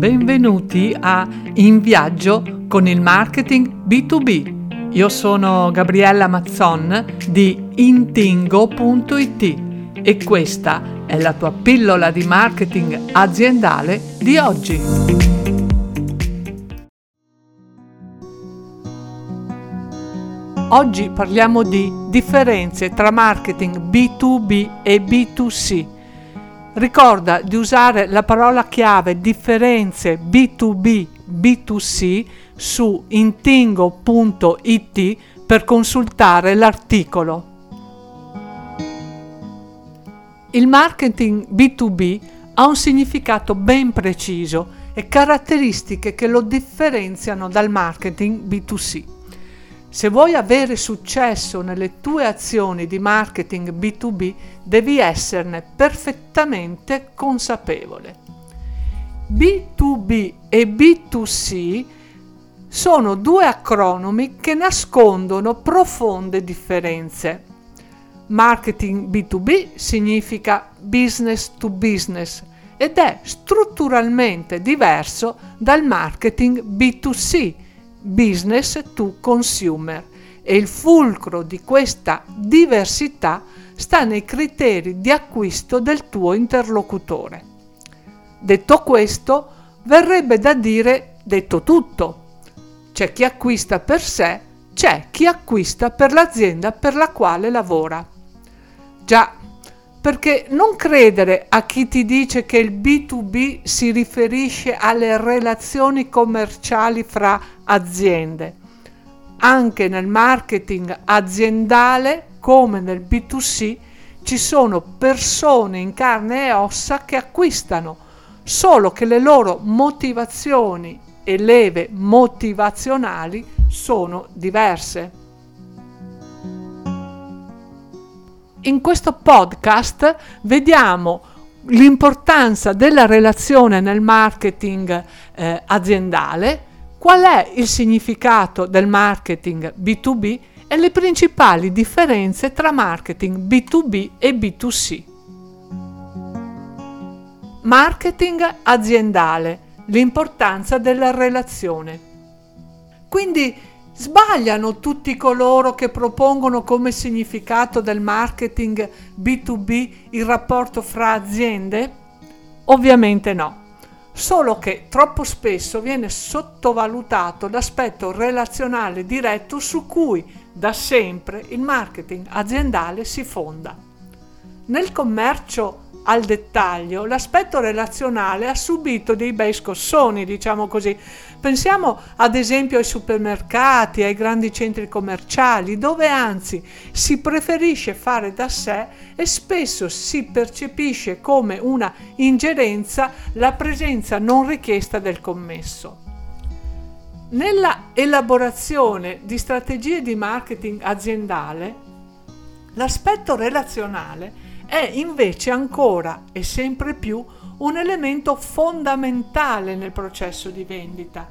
benvenuti a In Viaggio con il marketing B2B. Io sono Gabriella Mazzon di intingo.it e questa è la tua pillola di marketing aziendale di oggi. Oggi parliamo di differenze tra marketing B2B e B2C Ricorda di usare la parola chiave differenze B2B B2C su intingo.it per consultare l'articolo. Il marketing B2B ha un significato ben preciso e caratteristiche che lo differenziano dal marketing B2C. Se vuoi avere successo nelle tue azioni di marketing B2B, devi esserne perfettamente consapevole. B2B e B2C sono due acronimi che nascondono profonde differenze. Marketing B2B significa business to business ed è strutturalmente diverso dal marketing B2C business to consumer e il fulcro di questa diversità sta nei criteri di acquisto del tuo interlocutore. Detto questo, verrebbe da dire detto tutto. C'è chi acquista per sé, c'è chi acquista per l'azienda per la quale lavora. Già, perché non credere a chi ti dice che il B2B si riferisce alle relazioni commerciali fra aziende. Anche nel marketing aziendale, come nel B2C, ci sono persone in carne e ossa che acquistano, solo che le loro motivazioni e leve motivazionali sono diverse. In questo podcast vediamo l'importanza della relazione nel marketing eh, aziendale, qual è il significato del marketing B2B e le principali differenze tra marketing B2B e B2C. Marketing aziendale, l'importanza della relazione. Quindi Sbagliano tutti coloro che propongono come significato del marketing B2B il rapporto fra aziende? Ovviamente no, solo che troppo spesso viene sottovalutato l'aspetto relazionale diretto su cui da sempre il marketing aziendale si fonda. Nel commercio al dettaglio, l'aspetto relazionale ha subito dei bei scossoni, diciamo così. Pensiamo ad esempio ai supermercati, ai grandi centri commerciali, dove anzi si preferisce fare da sé e spesso si percepisce come una ingerenza la presenza non richiesta del commesso. Nella elaborazione di strategie di marketing aziendale, l'aspetto relazionale è invece ancora e sempre più un elemento fondamentale nel processo di vendita.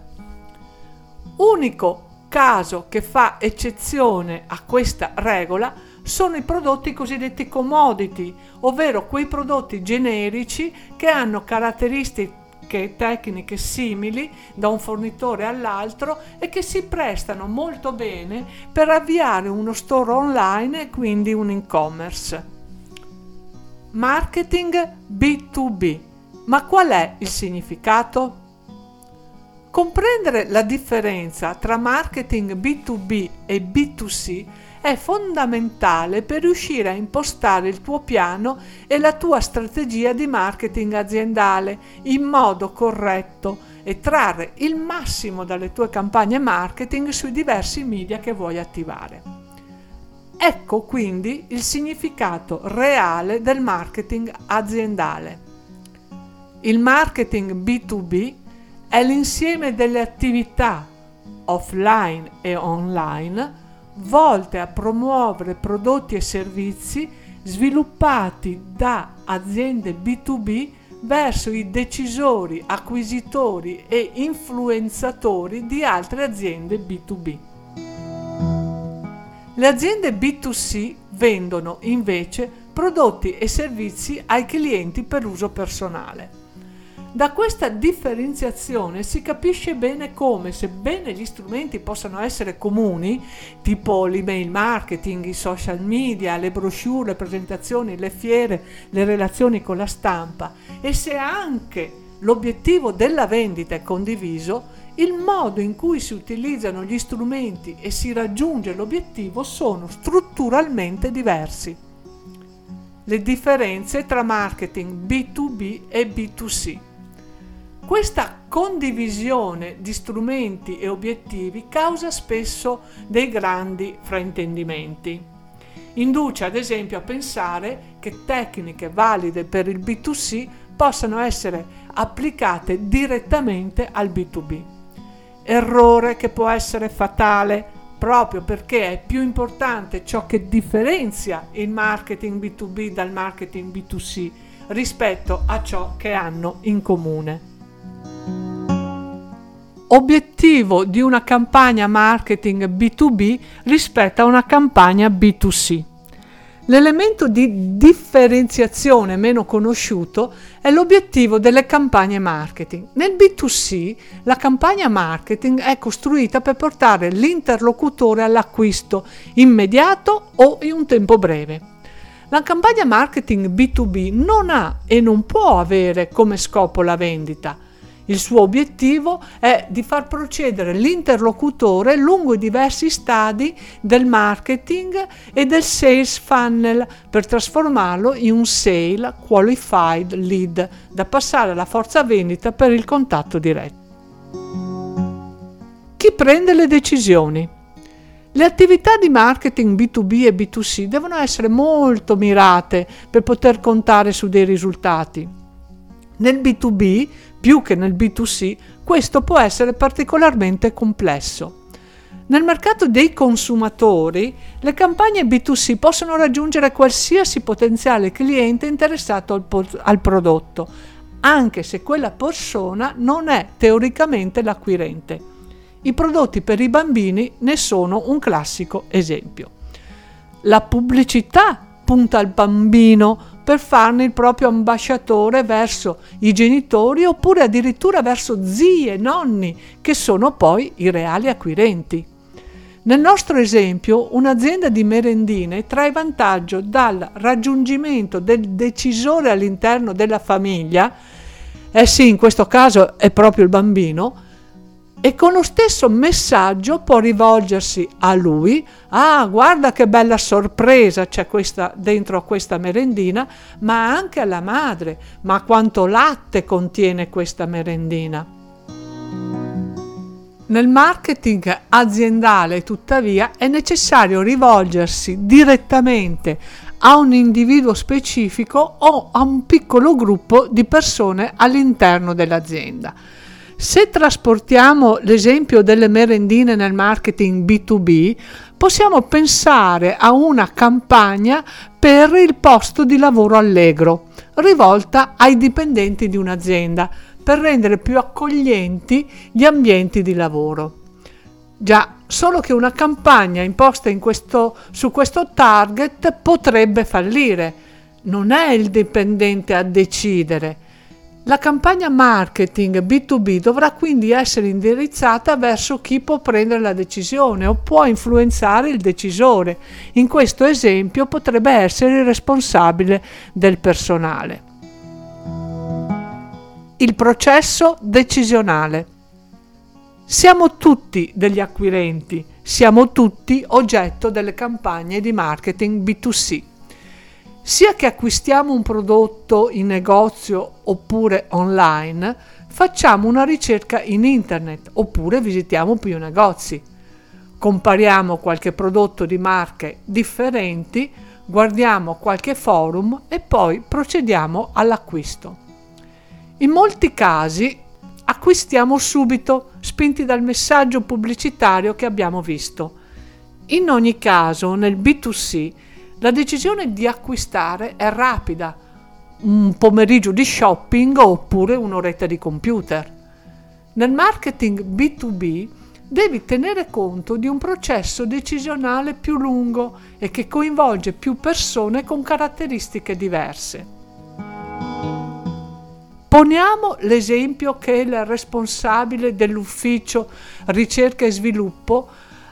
Unico caso che fa eccezione a questa regola sono i prodotti cosiddetti commodity, ovvero quei prodotti generici che hanno caratteristiche tecniche simili da un fornitore all'altro e che si prestano molto bene per avviare uno store online e quindi un e-commerce. Marketing B2B. Ma qual è il significato? Comprendere la differenza tra marketing B2B e B2C è fondamentale per riuscire a impostare il tuo piano e la tua strategia di marketing aziendale in modo corretto e trarre il massimo dalle tue campagne marketing sui diversi media che vuoi attivare. Ecco quindi il significato reale del marketing aziendale. Il marketing B2B è l'insieme delle attività offline e online volte a promuovere prodotti e servizi sviluppati da aziende B2B verso i decisori, acquisitori e influenzatori di altre aziende B2B. Le aziende B2C vendono invece prodotti e servizi ai clienti per uso personale. Da questa differenziazione si capisce bene come, sebbene gli strumenti possano essere comuni, tipo l'email marketing, i social media, le brochure, le presentazioni, le fiere, le relazioni con la stampa, e se anche l'obiettivo della vendita è condiviso, il modo in cui si utilizzano gli strumenti e si raggiunge l'obiettivo sono strutturalmente diversi. Le differenze tra marketing B2B e B2C. Questa condivisione di strumenti e obiettivi causa spesso dei grandi fraintendimenti. Induce ad esempio a pensare che tecniche valide per il B2C possano essere applicate direttamente al B2B. Errore che può essere fatale proprio perché è più importante ciò che differenzia il marketing B2B dal marketing B2C rispetto a ciò che hanno in comune. Obiettivo di una campagna marketing B2B rispetto a una campagna B2C. L'elemento di differenziazione meno conosciuto è l'obiettivo delle campagne marketing. Nel B2C la campagna marketing è costruita per portare l'interlocutore all'acquisto immediato o in un tempo breve. La campagna marketing B2B non ha e non può avere come scopo la vendita il suo obiettivo è di far procedere l'interlocutore lungo i diversi stadi del marketing e del sales funnel per trasformarlo in un sale qualified lead da passare alla forza vendita per il contatto diretto. Chi prende le decisioni? Le attività di marketing B2B e B2C devono essere molto mirate per poter contare su dei risultati. Nel B2B più che nel B2C, questo può essere particolarmente complesso. Nel mercato dei consumatori, le campagne B2C possono raggiungere qualsiasi potenziale cliente interessato al, po- al prodotto, anche se quella persona non è teoricamente l'acquirente. I prodotti per i bambini ne sono un classico esempio. La pubblicità punta al bambino per farne il proprio ambasciatore verso i genitori oppure addirittura verso zie nonni, che sono poi i reali acquirenti. Nel nostro esempio, un'azienda di merendine trae vantaggio dal raggiungimento del decisore all'interno della famiglia, eh sì, in questo caso è proprio il bambino, e con lo stesso messaggio può rivolgersi a lui, ah guarda che bella sorpresa c'è questa, dentro questa merendina, ma anche alla madre, ma quanto latte contiene questa merendina. Nel marketing aziendale, tuttavia, è necessario rivolgersi direttamente a un individuo specifico o a un piccolo gruppo di persone all'interno dell'azienda. Se trasportiamo l'esempio delle merendine nel marketing B2B, possiamo pensare a una campagna per il posto di lavoro allegro, rivolta ai dipendenti di un'azienda, per rendere più accoglienti gli ambienti di lavoro. Già, solo che una campagna imposta questo, su questo target potrebbe fallire. Non è il dipendente a decidere, la campagna marketing B2B dovrà quindi essere indirizzata verso chi può prendere la decisione o può influenzare il decisore. In questo esempio potrebbe essere il responsabile del personale. Il processo decisionale. Siamo tutti degli acquirenti, siamo tutti oggetto delle campagne di marketing B2C sia che acquistiamo un prodotto in negozio oppure online, facciamo una ricerca in internet oppure visitiamo più negozi. Compariamo qualche prodotto di marche differenti, guardiamo qualche forum e poi procediamo all'acquisto. In molti casi acquistiamo subito, spinti dal messaggio pubblicitario che abbiamo visto. In ogni caso, nel B2C la decisione di acquistare è rapida, un pomeriggio di shopping oppure un'oretta di computer. Nel marketing B2B devi tenere conto di un processo decisionale più lungo e che coinvolge più persone con caratteristiche diverse. Poniamo l'esempio che il responsabile dell'ufficio ricerca e sviluppo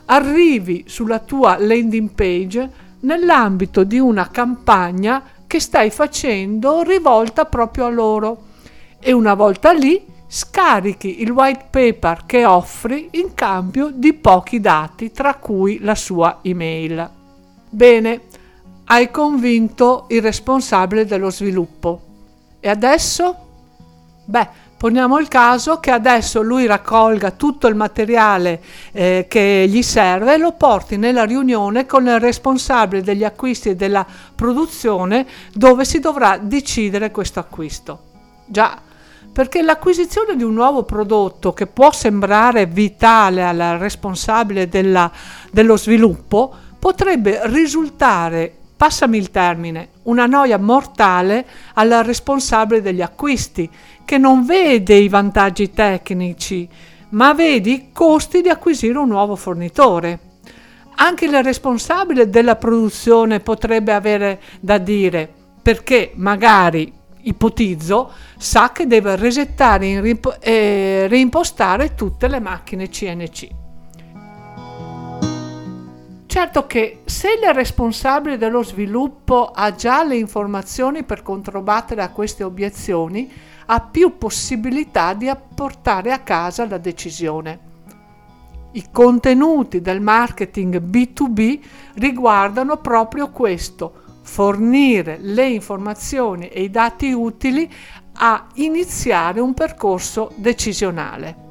arrivi sulla tua landing page nell'ambito di una campagna che stai facendo rivolta proprio a loro e una volta lì scarichi il white paper che offri in cambio di pochi dati, tra cui la sua email. Bene, hai convinto il responsabile dello sviluppo. E adesso? Beh, poniamo il caso che adesso lui raccolga tutto il materiale eh, che gli serve e lo porti nella riunione con il responsabile degli acquisti e della produzione dove si dovrà decidere questo acquisto. Già, perché l'acquisizione di un nuovo prodotto che può sembrare vitale al responsabile della, dello sviluppo potrebbe risultare, passami il termine, una noia mortale al responsabile degli acquisti, che non vede i vantaggi tecnici, ma vede i costi di acquisire un nuovo fornitore. Anche il responsabile della produzione potrebbe avere da dire perché magari ipotizzo, sa che deve resettare e rimpo- eh, tutte le macchine CNC. Certo che se il responsabile dello sviluppo ha già le informazioni per controbattere a queste obiezioni, ha più possibilità di apportare a casa la decisione. I contenuti del marketing B2B riguardano proprio questo, fornire le informazioni e i dati utili a iniziare un percorso decisionale.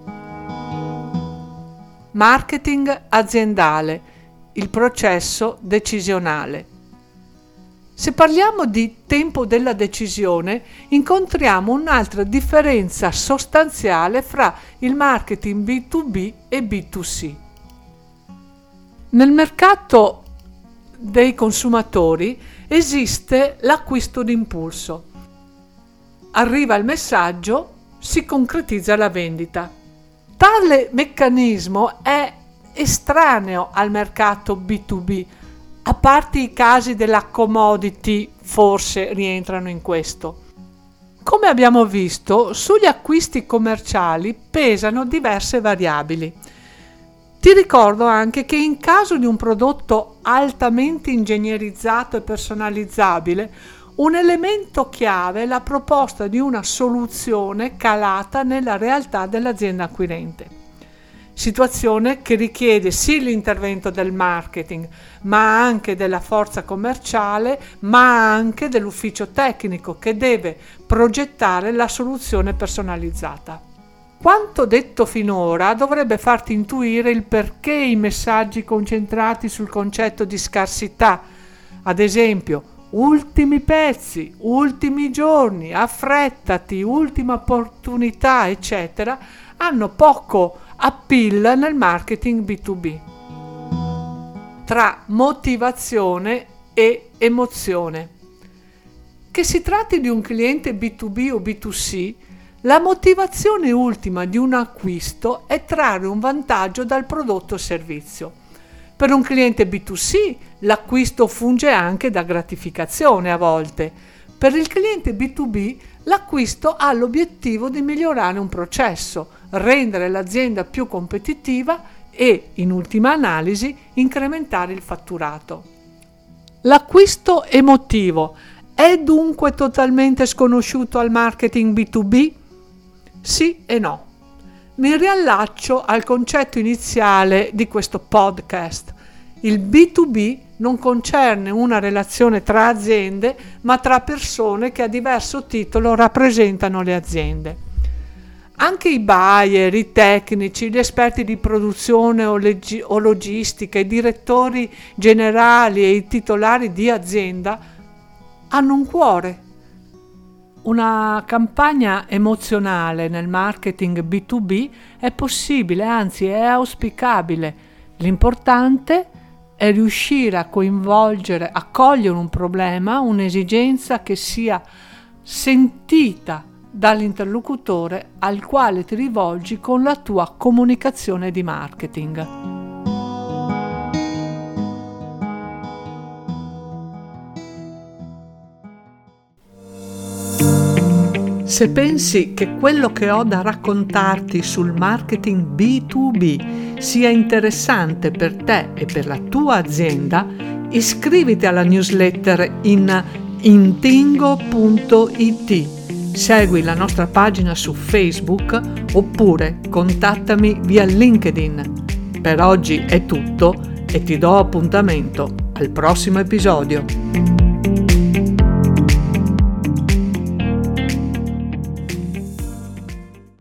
Marketing aziendale, il processo decisionale. Se parliamo di tempo della decisione, incontriamo un'altra differenza sostanziale fra il marketing B2B e B2C. Nel mercato dei consumatori esiste l'acquisto d'impulso. Arriva il messaggio, si concretizza la vendita. Tale meccanismo è estraneo al mercato B2B, a parte i casi della commodity forse rientrano in questo. Come abbiamo visto, sugli acquisti commerciali pesano diverse variabili. Ti ricordo anche che in caso di un prodotto altamente ingegnerizzato e personalizzabile, un elemento chiave è la proposta di una soluzione calata nella realtà dell'azienda acquirente. Situazione che richiede sì l'intervento del marketing, ma anche della forza commerciale, ma anche dell'ufficio tecnico che deve progettare la soluzione personalizzata. Quanto detto finora dovrebbe farti intuire il perché i messaggi concentrati sul concetto di scarsità, ad esempio ultimi pezzi, ultimi giorni, affrettati, ultima opportunità, eccetera, hanno poco appeal nel marketing B2B. Tra motivazione e emozione. Che si tratti di un cliente B2B o B2C, la motivazione ultima di un acquisto è trarre un vantaggio dal prodotto o servizio. Per un cliente B2C l'acquisto funge anche da gratificazione a volte. Per il cliente B2B l'acquisto ha l'obiettivo di migliorare un processo, rendere l'azienda più competitiva e, in ultima analisi, incrementare il fatturato. L'acquisto emotivo è dunque totalmente sconosciuto al marketing B2B? Sì e no. Mi riallaccio al concetto iniziale di questo podcast. Il B2B non concerne una relazione tra aziende, ma tra persone che a diverso titolo rappresentano le aziende. Anche i buyer, i tecnici, gli esperti di produzione o, legi- o logistica, i direttori generali e i titolari di azienda hanno un cuore una campagna emozionale nel marketing B2B è possibile, anzi è auspicabile. L'importante è riuscire a coinvolgere, a cogliere un problema, un'esigenza che sia sentita dall'interlocutore al quale ti rivolgi con la tua comunicazione di marketing. Se pensi che quello che ho da raccontarti sul marketing B2B sia interessante per te e per la tua azienda, iscriviti alla newsletter in intingo.it. Segui la nostra pagina su Facebook oppure contattami via LinkedIn. Per oggi è tutto e ti do appuntamento al prossimo episodio.